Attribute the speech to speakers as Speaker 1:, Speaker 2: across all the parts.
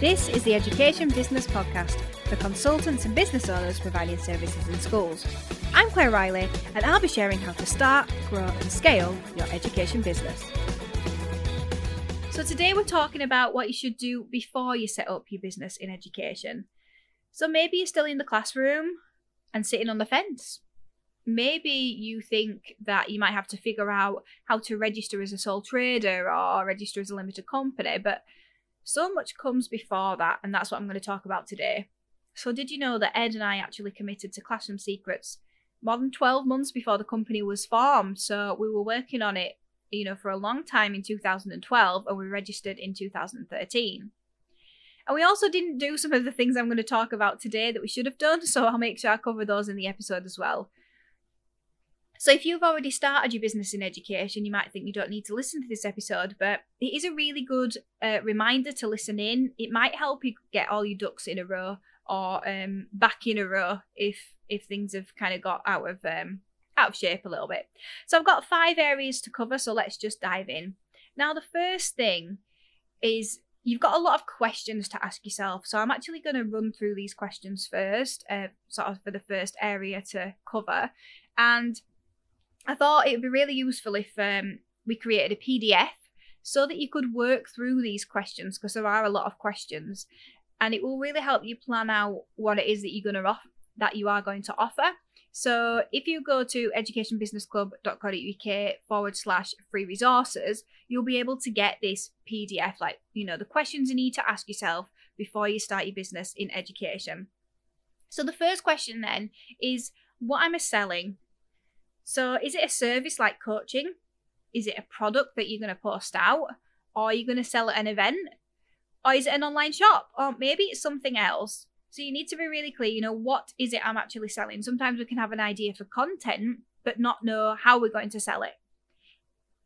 Speaker 1: This is the Education Business Podcast for consultants and business owners providing services in schools. I'm Claire Riley, and I'll be sharing how to start, grow, and scale your education business. So, today we're talking about what you should do before you set up your business in education. So, maybe you're still in the classroom and sitting on the fence. Maybe you think that you might have to figure out how to register as a sole trader or register as a limited company, but so much comes before that, and that's what I'm going to talk about today. So, did you know that Ed and I actually committed to Classroom Secrets more than 12 months before the company was formed? So, we were working on it, you know, for a long time in 2012, and we registered in 2013. And we also didn't do some of the things I'm going to talk about today that we should have done, so I'll make sure I cover those in the episode as well. So, if you've already started your business in education, you might think you don't need to listen to this episode, but it is a really good uh, reminder to listen in. It might help you get all your ducks in a row or um, back in a row if if things have kind of got out of um, out of shape a little bit. So, I've got five areas to cover, so let's just dive in. Now, the first thing is you've got a lot of questions to ask yourself. So I'm actually going to run through these questions first, uh, sort of for the first area to cover. And I thought it would be really useful if um, we created a PDF so that you could work through these questions because there are a lot of questions, and it will really help you plan out what it is that you're going to that you are going to offer. So if you go to educationbusinessclub.co.uk forward slash free resources, you'll be able to get this PDF, like, you know, the questions you need to ask yourself before you start your business in education. So the first question then is what am I selling so, is it a service like coaching? Is it a product that you're going to post out? Or are you going to sell at an event? Or is it an online shop? Or maybe it's something else. So, you need to be really clear, you know, what is it I'm actually selling? Sometimes we can have an idea for content, but not know how we're going to sell it.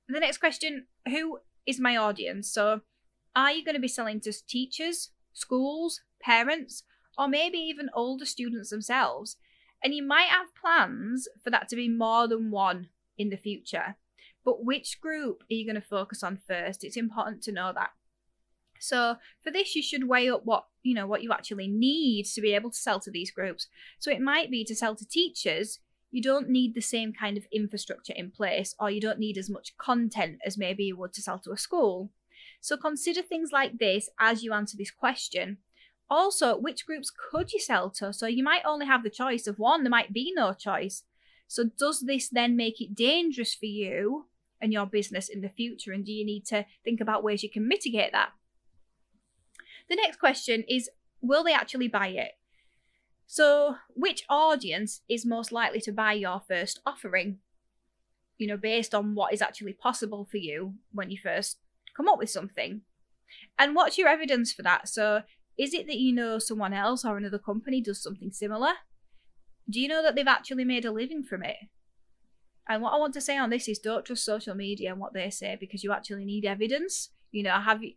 Speaker 1: The next question Who is my audience? So, are you going to be selling to teachers, schools, parents, or maybe even older students themselves? And you might have plans for that to be more than one in the future. But which group are you going to focus on first? It's important to know that. So for this, you should weigh up what you know what you actually need to be able to sell to these groups. So it might be to sell to teachers, you don't need the same kind of infrastructure in place, or you don't need as much content as maybe you would to sell to a school. So consider things like this as you answer this question also, which groups could you sell to? So you might only have the choice of one, there might be no choice. So, does this then make it dangerous for you and your business in the future? And do you need to think about ways you can mitigate that? The next question is Will they actually buy it? So, which audience is most likely to buy your first offering? You know, based on what is actually possible for you when you first come up with something. And what's your evidence for that? So, is it that you know someone else or another company does something similar? Do you know that they've actually made a living from it? And what I want to say on this is don't trust social media and what they say because you actually need evidence. You know, have you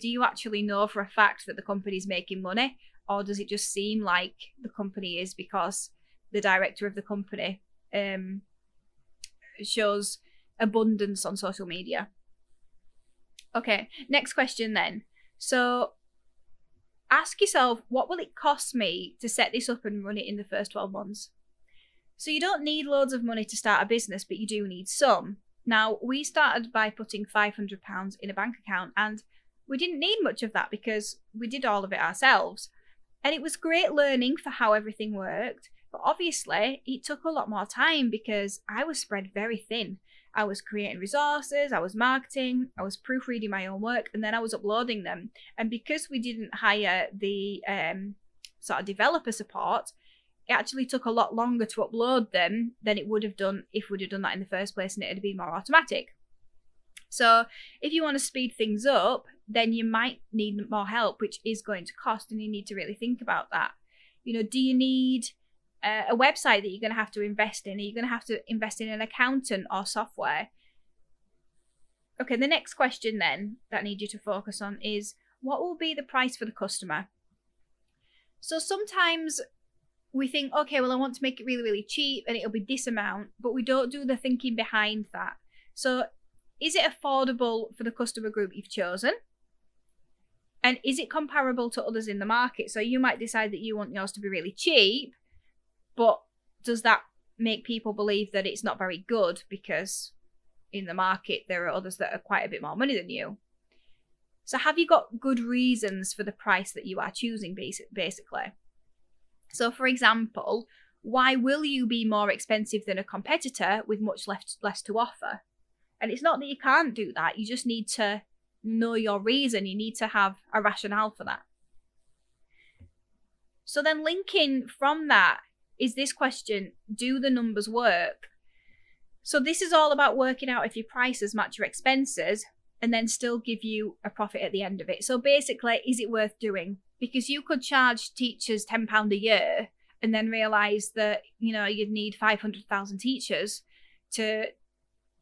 Speaker 1: do you actually know for a fact that the company's making money or does it just seem like the company is because the director of the company um, shows abundance on social media? Okay, next question then. So ask yourself what will it cost me to set this up and run it in the first 12 months? So you don't need loads of money to start a business, but you do need some. Now, we started by putting £500 in a bank account and we didn't need much of that because we did all of it ourselves. And it was great learning for how everything worked, but obviously it took a lot more time because I was spread very thin. I was creating resources, I was marketing, I was proofreading my own work, and then I was uploading them. And because we didn't hire the um, sort of developer support, it actually took a lot longer to upload them than it would have done if we'd have done that in the first place and it had been more automatic. So if you want to speed things up, then you might need more help, which is going to cost, and you need to really think about that. You know, do you need a website that you're going to have to invest in? Are you going to have to invest in an accountant or software? Okay, the next question then that I need you to focus on is what will be the price for the customer? So sometimes we think, okay, well, I want to make it really, really cheap and it'll be this amount, but we don't do the thinking behind that. So is it affordable for the customer group you've chosen? And is it comparable to others in the market? So you might decide that you want yours to be really cheap, but does that make people believe that it's not very good because in the market there are others that are quite a bit more money than you? So have you got good reasons for the price that you are choosing basically? So for example, why will you be more expensive than a competitor with much less less to offer? And it's not that you can't do that, you just need to know your reason. You need to have a rationale for that. So then linking from that is this question, do the numbers work? So this is all about working out if your prices match your expenses and then still give you a profit at the end of it. So basically, is it worth doing? Because you could charge teachers £10 a year and then realize that, you know, you'd need 500,000 teachers to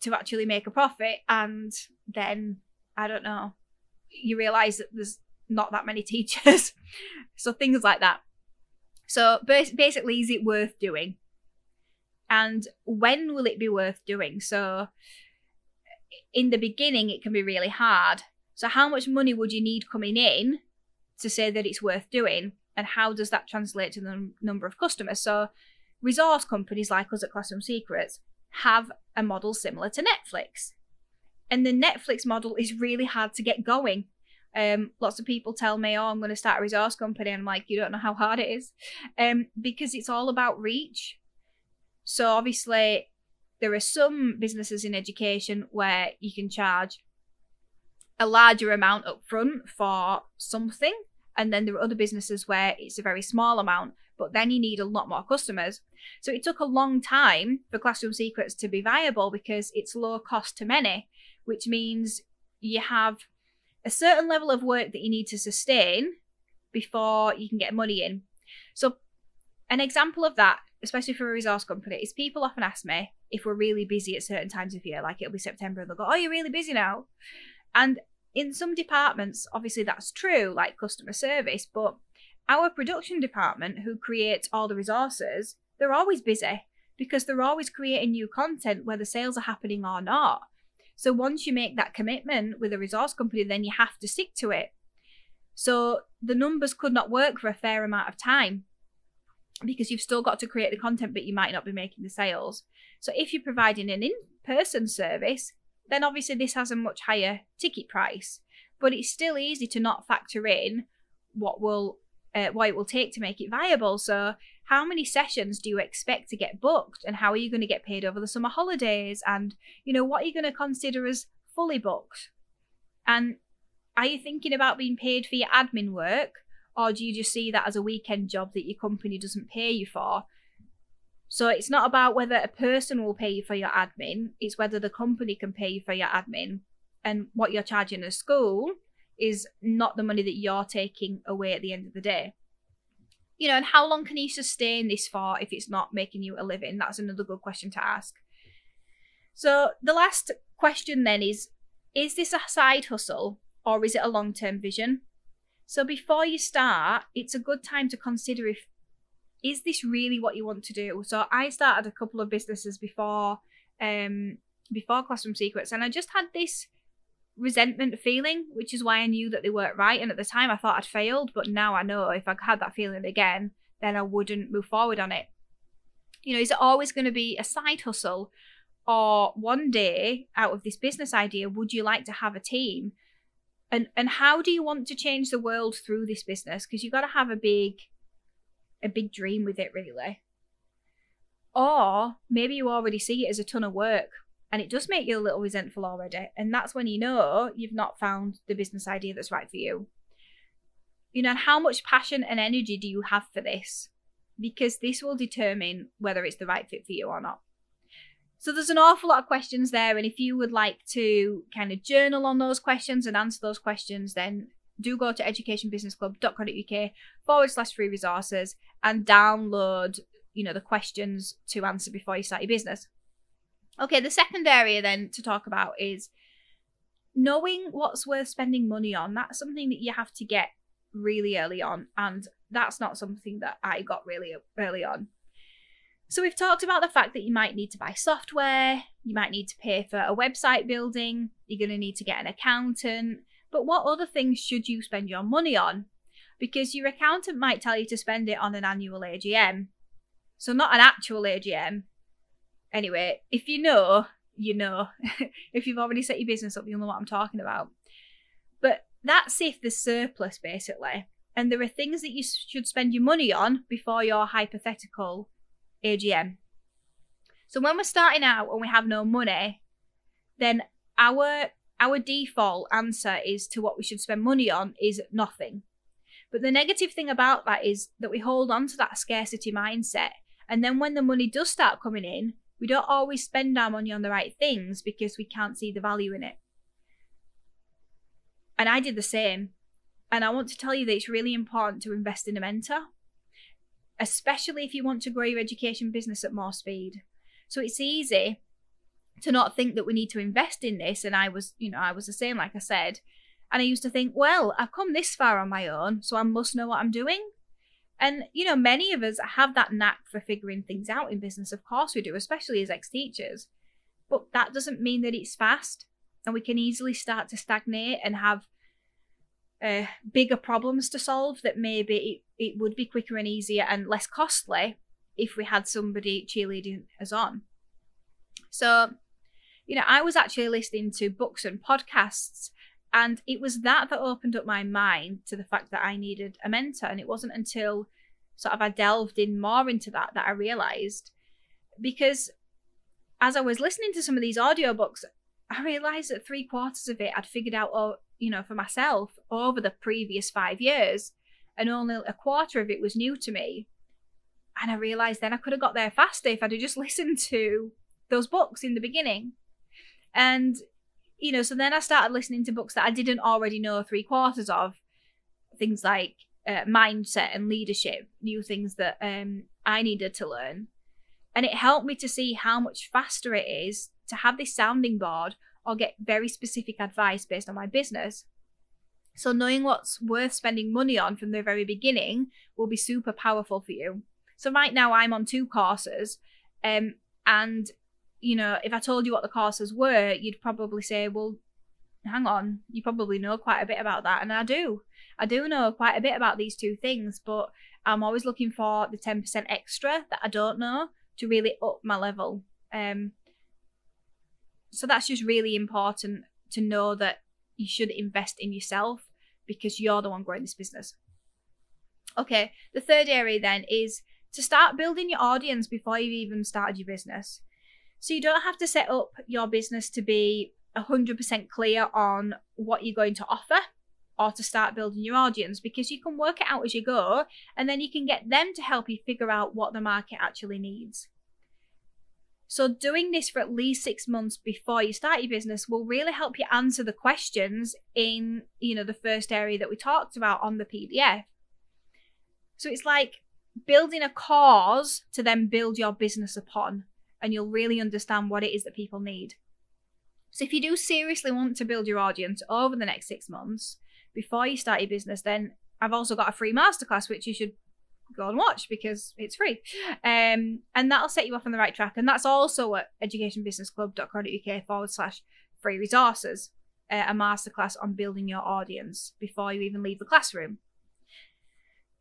Speaker 1: to actually make a profit and then I don't know, you realize that there's not that many teachers. so things like that. So basically, is it worth doing? And when will it be worth doing? So in the beginning, it can be really hard. So how much money would you need coming in to say that it's worth doing? And how does that translate to the number of customers? So resource companies like us at Classroom Secrets have a model similar to Netflix. And the Netflix model is really hard to get going. Um, lots of people tell me, "Oh, I'm going to start a resource company," I'm like, "You don't know how hard it is," um, because it's all about reach. So obviously, there are some businesses in education where you can charge a larger amount up front for something, and then there are other businesses where it's a very small amount, but then you need a lot more customers. So it took a long time for Classroom Secrets to be viable because it's low cost to many, which means you have a certain level of work that you need to sustain before you can get money in. So, an example of that, especially for a resource company, is people often ask me if we're really busy at certain times of year, like it'll be September, and they'll go, Oh, you're really busy now. And in some departments, obviously that's true, like customer service, but our production department, who creates all the resources, they're always busy because they're always creating new content, whether sales are happening or not. So once you make that commitment with a resource company, then you have to stick to it. So the numbers could not work for a fair amount of time because you've still got to create the content, but you might not be making the sales. So if you're providing an in person service, then obviously this has a much higher ticket price, but it's still easy to not factor in what will uh, what it will take to make it viable. So, how many sessions do you expect to get booked, and how are you going to get paid over the summer holidays? And you know, what are you going to consider as fully booked? And are you thinking about being paid for your admin work, or do you just see that as a weekend job that your company doesn't pay you for? So it's not about whether a person will pay you for your admin, it's whether the company can pay you for your admin. And what you're charging a school is not the money that you're taking away at the end of the day. You know, and how long can you sustain this for if it's not making you a living? That's another good question to ask. So, the last question then is Is this a side hustle or is it a long term vision? So, before you start, it's a good time to consider if is this really what you want to do? So, I started a couple of businesses before um before Classroom Secrets, and I just had this resentment feeling, which is why I knew that they weren't right. And at the time, I thought I'd failed, but now I know if I had that feeling again, then I wouldn't move forward on it. You know, is it always going to be a side hustle? Or one day out of this business idea, would you like to have a team? And and how do you want to change the world through this business? Because you've got to have a big a big dream with it really. Or maybe you already see it as a ton of work and it does make you a little resentful already. And that's when you know you've not found the business idea that's right for you. You know, how much passion and energy do you have for this? Because this will determine whether it's the right fit for you or not. So there's an awful lot of questions there. And if you would like to kind of journal on those questions and answer those questions, then do go to educationbusinessclub.co.uk forward slash free resources and download, you know, the questions to answer before you start your business. Okay, the second area then to talk about is knowing what's worth spending money on. That's something that you have to get really early on, and that's not something that I got really early on. So, we've talked about the fact that you might need to buy software, you might need to pay for a website building, you're going to need to get an accountant. But what other things should you spend your money on? Because your accountant might tell you to spend it on an annual AGM. So, not an actual AGM. Anyway, if you know, you know. if you've already set your business up, you'll know what I'm talking about. But that's if there's surplus, basically. And there are things that you should spend your money on before your hypothetical AGM. So when we're starting out and we have no money, then our our default answer is to what we should spend money on is nothing. But the negative thing about that is that we hold on to that scarcity mindset. And then when the money does start coming in, we don't always spend our money on the right things because we can't see the value in it. And I did the same. And I want to tell you that it's really important to invest in a mentor, especially if you want to grow your education business at more speed. So it's easy to not think that we need to invest in this. And I was, you know, I was the same, like I said. And I used to think, well, I've come this far on my own, so I must know what I'm doing. And, you know, many of us have that knack for figuring things out in business. Of course we do, especially as ex teachers. But that doesn't mean that it's fast. And we can easily start to stagnate and have uh, bigger problems to solve that maybe it, it would be quicker and easier and less costly if we had somebody cheerleading us on. So, you know, I was actually listening to books and podcasts, and it was that that opened up my mind to the fact that I needed a mentor. And it wasn't until sort of I delved in more into that that I realized because as I was listening to some of these audiobooks, I realized that three quarters of it I'd figured out, oh, you know, for myself over the previous five years, and only a quarter of it was new to me. And I realized then I could have got there faster if I'd have just listened to those books in the beginning. And, you know, so then I started listening to books that I didn't already know three quarters of. Things like uh, mindset and leadership, new things that um, I needed to learn. And it helped me to see how much faster it is to have this sounding board or get very specific advice based on my business. So, knowing what's worth spending money on from the very beginning will be super powerful for you. So, right now, I'm on two courses, um, and you know, if I told you what the courses were, you'd probably say, well, hang on, you probably know quite a bit about that. And I do. I do know quite a bit about these two things, but I'm always looking for the 10% extra that I don't know to really up my level. Um, so that's just really important to know that you should invest in yourself because you're the one growing this business. Okay, the third area then is to start building your audience before you've even started your business. So you don't have to set up your business to be 100% clear on what you're going to offer or to start building your audience because you can work it out as you go and then you can get them to help you figure out what the market actually needs. So doing this for at least 6 months before you start your business will really help you answer the questions in, you know, the first area that we talked about on the PDF. So it's like building a cause to then build your business upon and you'll really understand what it is that people need. So if you do seriously want to build your audience over the next six months before you start your business, then I've also got a free masterclass which you should go and watch because it's free. Um, and that'll set you off on the right track. And that's also at educationbusinessclub.co.uk forward slash free resources, uh, a masterclass on building your audience before you even leave the classroom.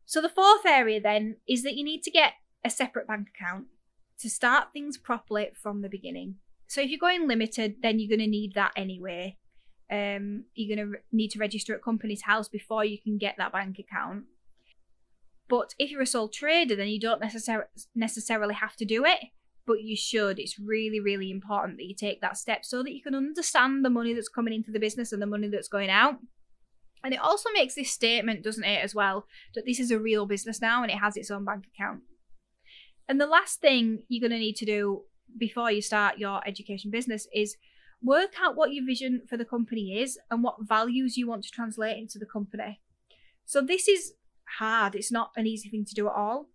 Speaker 1: So the fourth area then is that you need to get a separate bank account to start things properly from the beginning. So if you're going limited, then you're going to need that anyway. Um, you're going to re- need to register at Companies House before you can get that bank account. But if you're a sole trader, then you don't necessar- necessarily have to do it, but you should. It's really, really important that you take that step so that you can understand the money that's coming into the business and the money that's going out. And it also makes this statement, doesn't it, as well, that this is a real business now and it has its own bank account. And the last thing you're going to need to do before you start your education business is work out what your vision for the company is and what values you want to translate into the company. So this is hard. It's not an easy thing to do at all.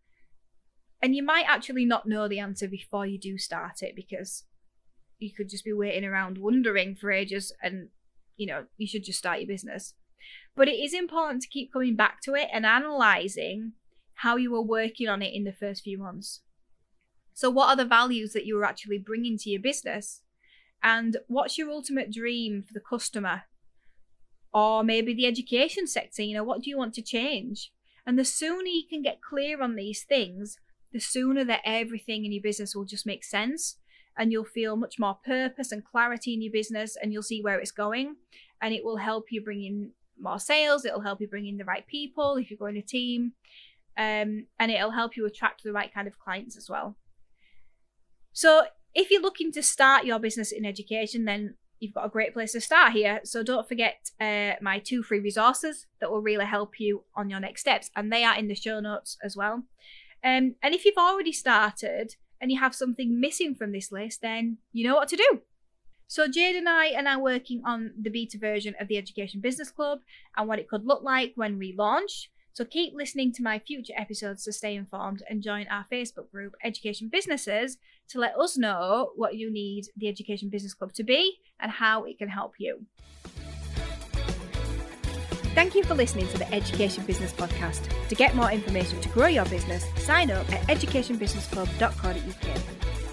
Speaker 1: And you might actually not know the answer before you do start it because you could just be waiting around wondering for ages and you know, you should just start your business. But it is important to keep coming back to it and analyzing how you were working on it in the first few months. So, what are the values that you are actually bringing to your business? And what's your ultimate dream for the customer or maybe the education sector. You know, what do you want to change? And the sooner you can get clear on these things, the sooner that everything in your business will just make sense and you'll feel much more purpose and clarity in your business and you'll see where it's going and it will help you bring in more sales it'll help you bring in the right people if you're going a team um, and it'll help you attract the right kind of clients as well so if you're looking to start your business in education then you've got a great place to start here so don't forget uh, my two free resources that will really help you on your next steps and they are in the show notes as well um, and if you've already started and you have something missing from this list, then you know what to do. So Jade and I are now working on the beta version of the Education Business Club and what it could look like when we launch. So keep listening to my future episodes to stay informed and join our Facebook group Education Businesses to let us know what you need the Education Business Club to be and how it can help you. Thank you for listening to the Education Business Podcast. To get more information to grow your business, sign up at educationbusinessclub.co.uk.